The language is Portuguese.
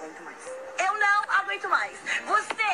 aguento mais. Eu não aguento mais. Você